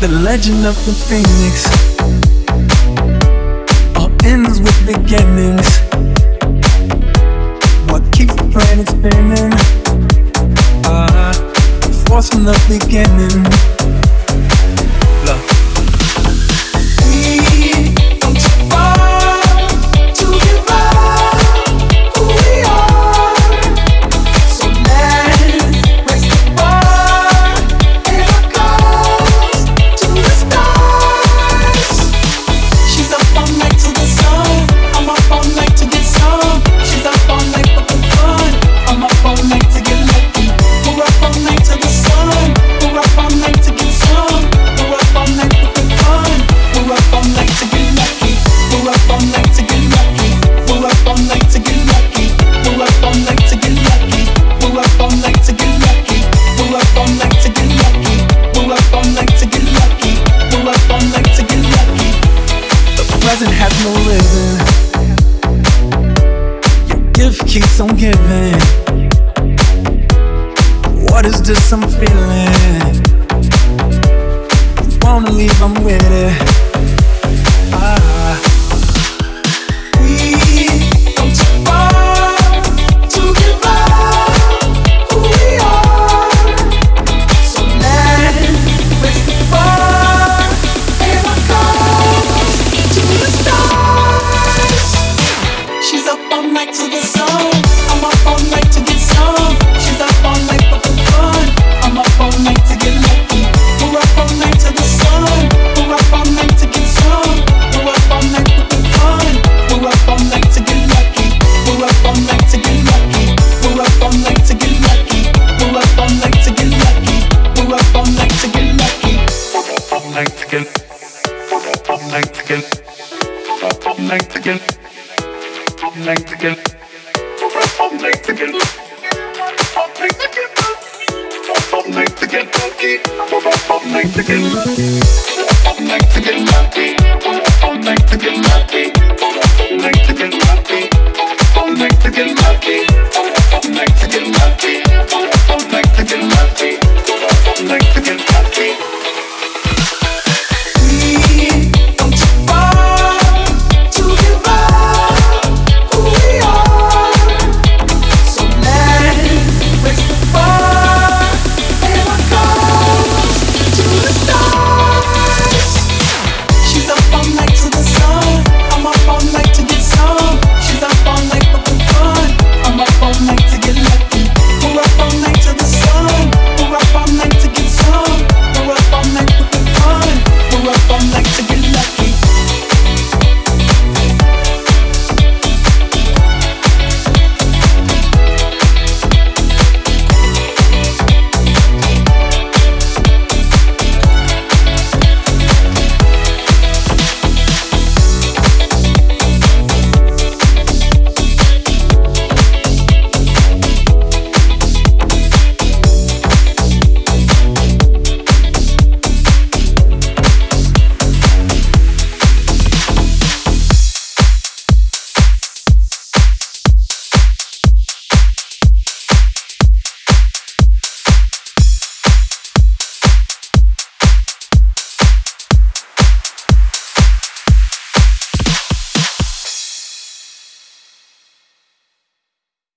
The legend of the phoenix. All ends with beginnings. What keeps the planet spinning? Uh, Force from the beginning. I'm giving? What is this I'm feeling? Wanna leave, I'm with it. again. Night again. Night again. Night again. Night again. Night again. Night again. Night again.